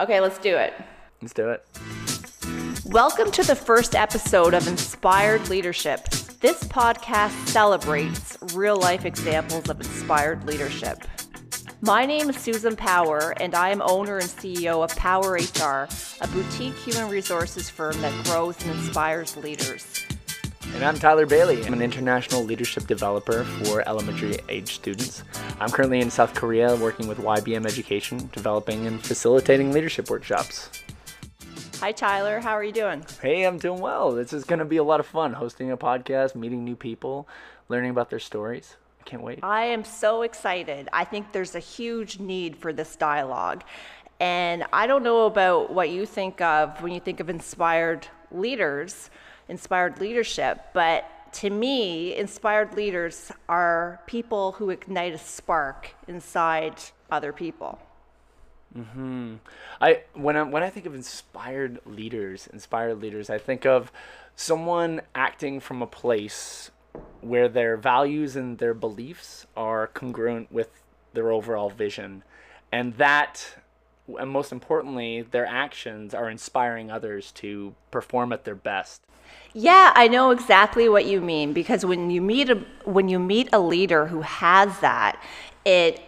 Okay, let's do it. Let's do it. Welcome to the first episode of Inspired Leadership. This podcast celebrates real life examples of inspired leadership. My name is Susan Power, and I am owner and CEO of Power HR, a boutique human resources firm that grows and inspires leaders. And I'm Tyler Bailey. I'm an international leadership developer for elementary age students. I'm currently in South Korea working with YBM Education, developing and facilitating leadership workshops. Hi, Tyler. How are you doing? Hey, I'm doing well. This is going to be a lot of fun hosting a podcast, meeting new people, learning about their stories. I can't wait. I am so excited. I think there's a huge need for this dialogue. And I don't know about what you think of when you think of inspired leaders inspired leadership. But to me, inspired leaders are people who ignite a spark inside other people. Hmm. I when I when I think of inspired leaders, inspired leaders, I think of someone acting from a place where their values and their beliefs are congruent with their overall vision, and that and most importantly, their actions are inspiring others to perform at their best. Yeah, I know exactly what you mean because when you meet a when you meet a leader who has that, it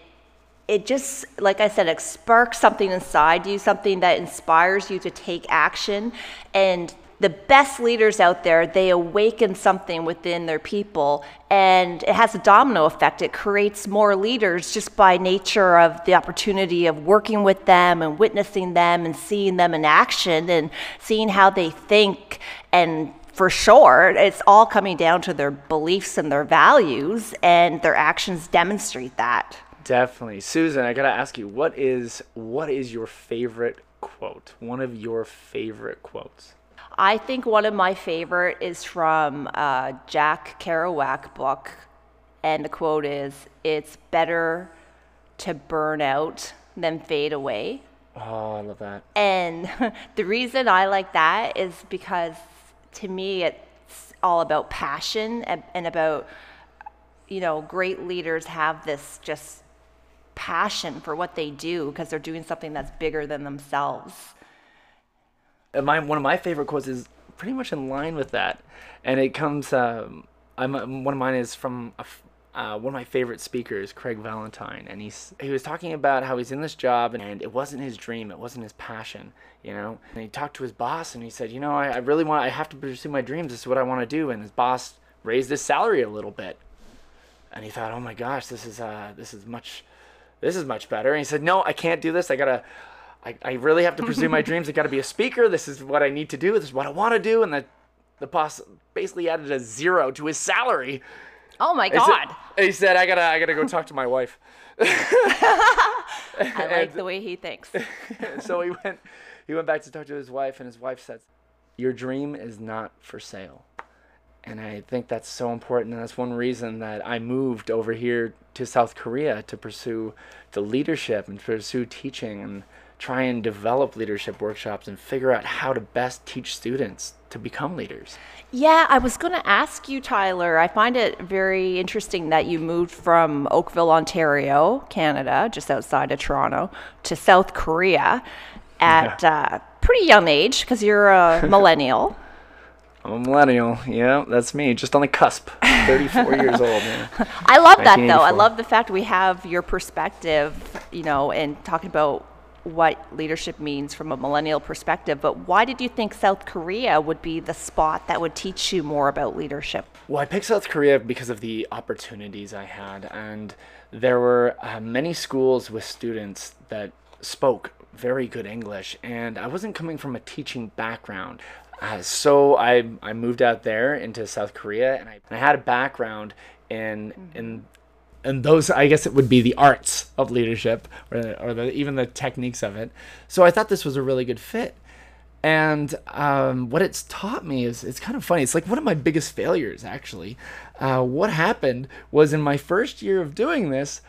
it just like I said, it sparks something inside you, something that inspires you to take action and the best leaders out there, they awaken something within their people, and it has a domino effect. It creates more leaders just by nature of the opportunity of working with them and witnessing them and seeing them in action and seeing how they think and for sure, it's all coming down to their beliefs and their values, and their actions demonstrate that. Definitely, Susan. I gotta ask you, what is what is your favorite quote? One of your favorite quotes. I think one of my favorite is from uh, Jack Kerouac book, and the quote is, "It's better to burn out than fade away." Oh, I love that. And the reason I like that is because to me, it's all about passion and, and about, you know, great leaders have this just passion for what they do because they're doing something that's bigger than themselves. And my one of my favorite quotes is pretty much in line with that, and it comes. Um, I'm one of mine is from a, uh, one of my favorite speakers, Craig Valentine, and he's he was talking about how he's in this job and it wasn't his dream, it wasn't his passion, you know. And he talked to his boss and he said, you know, I, I really want, I have to pursue my dreams. This is what I want to do. And his boss raised his salary a little bit, and he thought, oh my gosh, this is uh, this is much, this is much better. And he said, no, I can't do this. I gotta. I, I really have to pursue my dreams. I got to be a speaker. This is what I need to do. This is what I want to do. And the, the boss basically added a zero to his salary Oh my God. He said, he said I gotta, I gotta go talk to my wife. I like the way he thinks. so he went, he went back to talk to his wife, and his wife said, "Your dream is not for sale." And I think that's so important, and that's one reason that I moved over here to South Korea to pursue the leadership and pursue teaching and try and develop leadership workshops and figure out how to best teach students to become leaders. Yeah, I was going to ask you, Tyler. I find it very interesting that you moved from Oakville, Ontario, Canada, just outside of Toronto, to South Korea at yeah. uh, pretty young age because you're a millennial. I'm a millennial. Yeah, that's me. Just on the cusp. 34 years old. Yeah. I love that though. I love the fact we have your perspective, you know, and talking about what leadership means from a millennial perspective, but why did you think South Korea would be the spot that would teach you more about leadership? Well, I picked South Korea because of the opportunities I had, and there were uh, many schools with students that spoke very good English, and I wasn't coming from a teaching background. Uh, so I, I moved out there into South Korea, and I, and I had a background in mm-hmm. in and those I guess it would be the arts of leadership or, or the, even the techniques of it. So I thought this was a really good fit. And um, what it's taught me is it's kind of funny. It's like one of my biggest failures, actually. Uh, what happened was in my first year of doing this,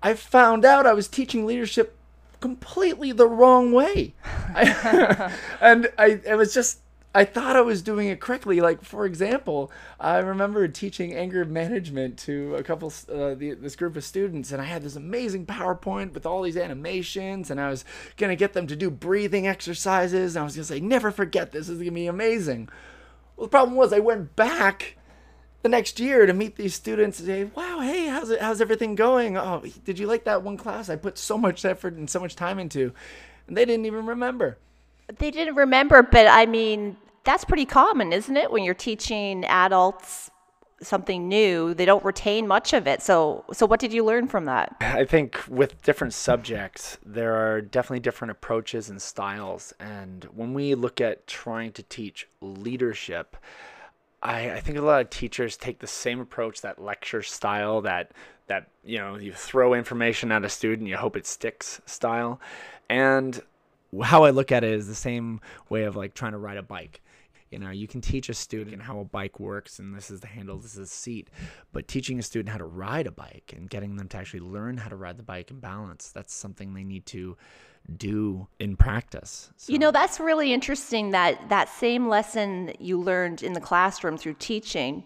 I found out I was teaching leadership completely the wrong way. I, and I it was just I thought I was doing it correctly. Like for example, I remember teaching anger management to a couple uh, the, this group of students, and I had this amazing PowerPoint with all these animations, and I was gonna get them to do breathing exercises. And I was gonna say, never forget this. This is gonna be amazing. Well, the problem was I went back the next year to meet these students and say, "Wow, hey, how's it? How's everything going? Oh, did you like that one class I put so much effort and so much time into?" And they didn't even remember. They didn't remember, but I mean, that's pretty common, isn't it? When you're teaching adults something new, they don't retain much of it. So, so what did you learn from that? I think with different subjects, there are definitely different approaches and styles. And when we look at trying to teach leadership, I, I think a lot of teachers take the same approach, that lecture style, that that you know you throw information at a student, you hope it sticks style, and how I look at it is the same way of like trying to ride a bike you know, you can teach a student how a bike works and this is the handle, this is the seat. But teaching a student how to ride a bike and getting them to actually learn how to ride the bike and balance, that's something they need to do in practice. So. You know, that's really interesting that that same lesson you learned in the classroom through teaching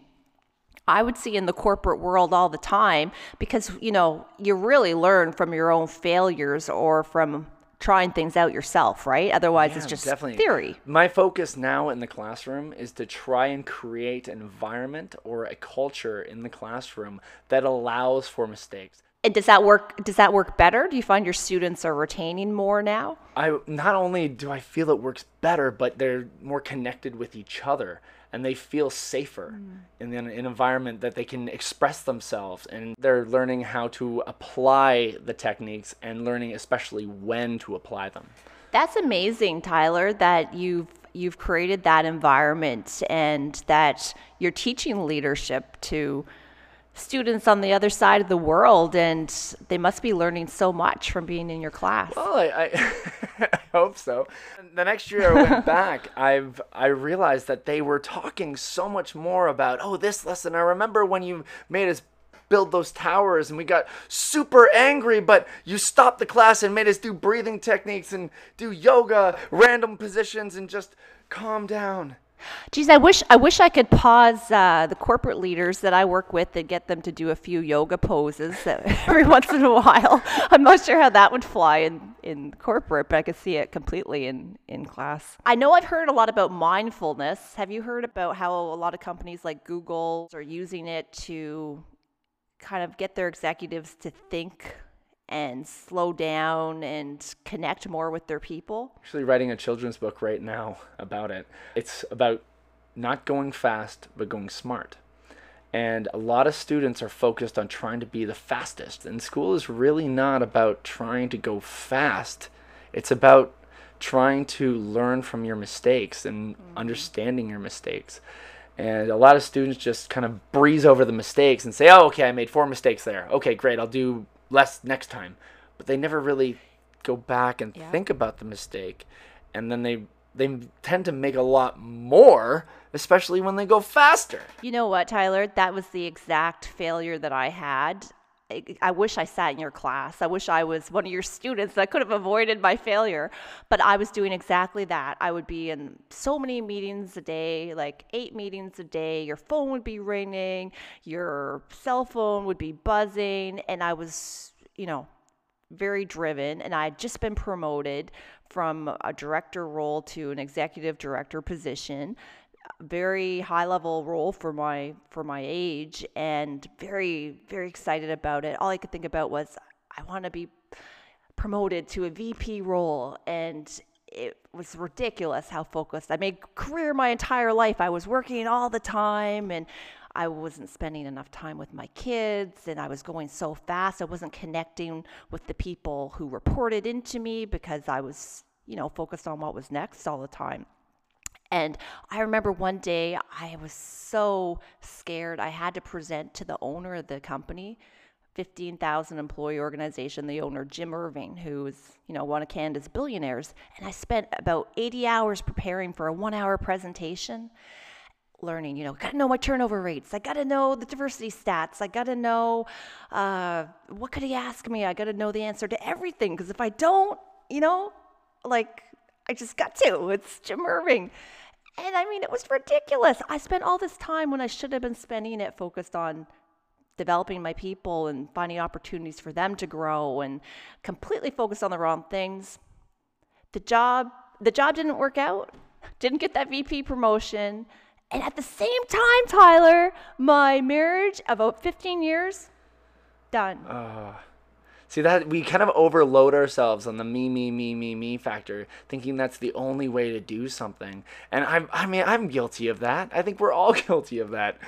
I would see in the corporate world all the time because you know you really learn from your own failures or from trying things out yourself, right? Otherwise, yeah, it's just definitely. theory. My focus now in the classroom is to try and create an environment or a culture in the classroom that allows for mistakes. And does that work? Does that work better? Do you find your students are retaining more now? I not only do I feel it works better, but they're more connected with each other and they feel safer mm. in an, an environment that they can express themselves and they're learning how to apply the techniques and learning especially when to apply them. That's amazing, Tyler, that you've you've created that environment and that you're teaching leadership to students on the other side of the world and they must be learning so much from being in your class. Well i, I, I hope so. The next year i went back i've i realized that they were talking so much more about oh this lesson i remember when you made us build those towers and we got super angry but you stopped the class and made us do breathing techniques and do yoga random positions and just calm down Geez, I wish I wish I could pause uh, the corporate leaders that I work with and get them to do a few yoga poses every once in a while. I'm not sure how that would fly in, in corporate, but I could see it completely in, in class. I know I've heard a lot about mindfulness. Have you heard about how a lot of companies like Google are using it to kind of get their executives to think and slow down and connect more with their people. Actually, writing a children's book right now about it. It's about not going fast, but going smart. And a lot of students are focused on trying to be the fastest. And school is really not about trying to go fast, it's about trying to learn from your mistakes and mm-hmm. understanding your mistakes. And a lot of students just kind of breeze over the mistakes and say, oh, okay, I made four mistakes there. Okay, great, I'll do less next time. But they never really go back and yeah. think about the mistake. And then they they tend to make a lot more, especially when they go faster. You know what, Tyler? That was the exact failure that I had. I wish I sat in your class. I wish I was one of your students. I could have avoided my failure. But I was doing exactly that. I would be in so many meetings a day, like eight meetings a day. Your phone would be ringing, your cell phone would be buzzing. And I was, you know, very driven. And I had just been promoted from a director role to an executive director position very high level role for my for my age and very very excited about it. All i could think about was i want to be promoted to a vp role. And it was ridiculous how focused. I made career my entire life. I was working all the time and i wasn't spending enough time with my kids and i was going so fast. I wasn't connecting with the people who reported into me because i was you know focused on what was next all the time and I remember one day I was so scared. I had to present to the owner of the company, 15,000 employee organization, the owner, Jim Irving, who is, you know, one of Canada's billionaires. And I spent about 80 hours preparing for a one hour presentation, learning, you know, got to know my turnover rates. I got to know the diversity stats. I got to know uh, what could he ask me? I got to know the answer to everything. Because if I don't, you know, like, I just got to. It's Jim Irving. And I mean, it was ridiculous. I spent all this time when I should have been spending it focused on developing my people and finding opportunities for them to grow and completely focused on the wrong things. The job the job didn't work out. Didn't get that VP promotion. And at the same time, Tyler, my marriage, about 15 years done. See that we kind of overload ourselves on the me, me, me, me, me factor, thinking that's the only way to do something. And I'm, I mean, I'm guilty of that. I think we're all guilty of that.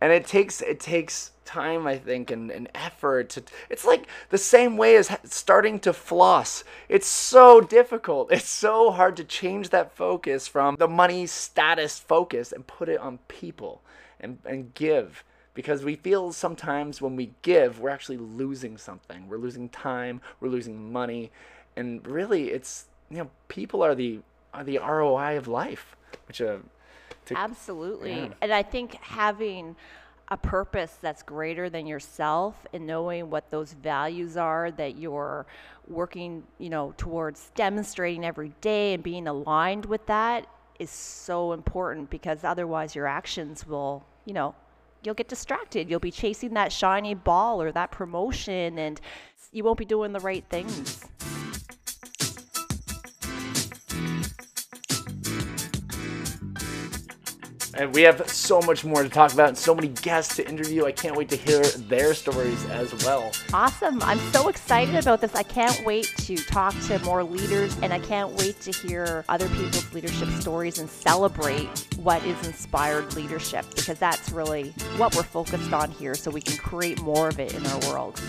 And it takes, it takes time, I think, and, and effort to. It's like the same way as starting to floss. It's so difficult. It's so hard to change that focus from the money status focus and put it on people and, and give because we feel sometimes when we give we're actually losing something we're losing time we're losing money and really it's you know people are the are the roi of life which uh, to, Absolutely. Yeah. And I think having a purpose that's greater than yourself and knowing what those values are that you're working, you know, towards demonstrating every day and being aligned with that is so important because otherwise your actions will, you know, you'll get distracted. You'll be chasing that shiny ball or that promotion and you won't be doing the right things. and we have so much more to talk about and so many guests to interview i can't wait to hear their stories as well Awesome. I'm so excited about this. I can't wait to talk to more leaders and I can't wait to hear other people's leadership stories and celebrate what is inspired leadership because that's really what we're focused on here so we can create more of it in our world.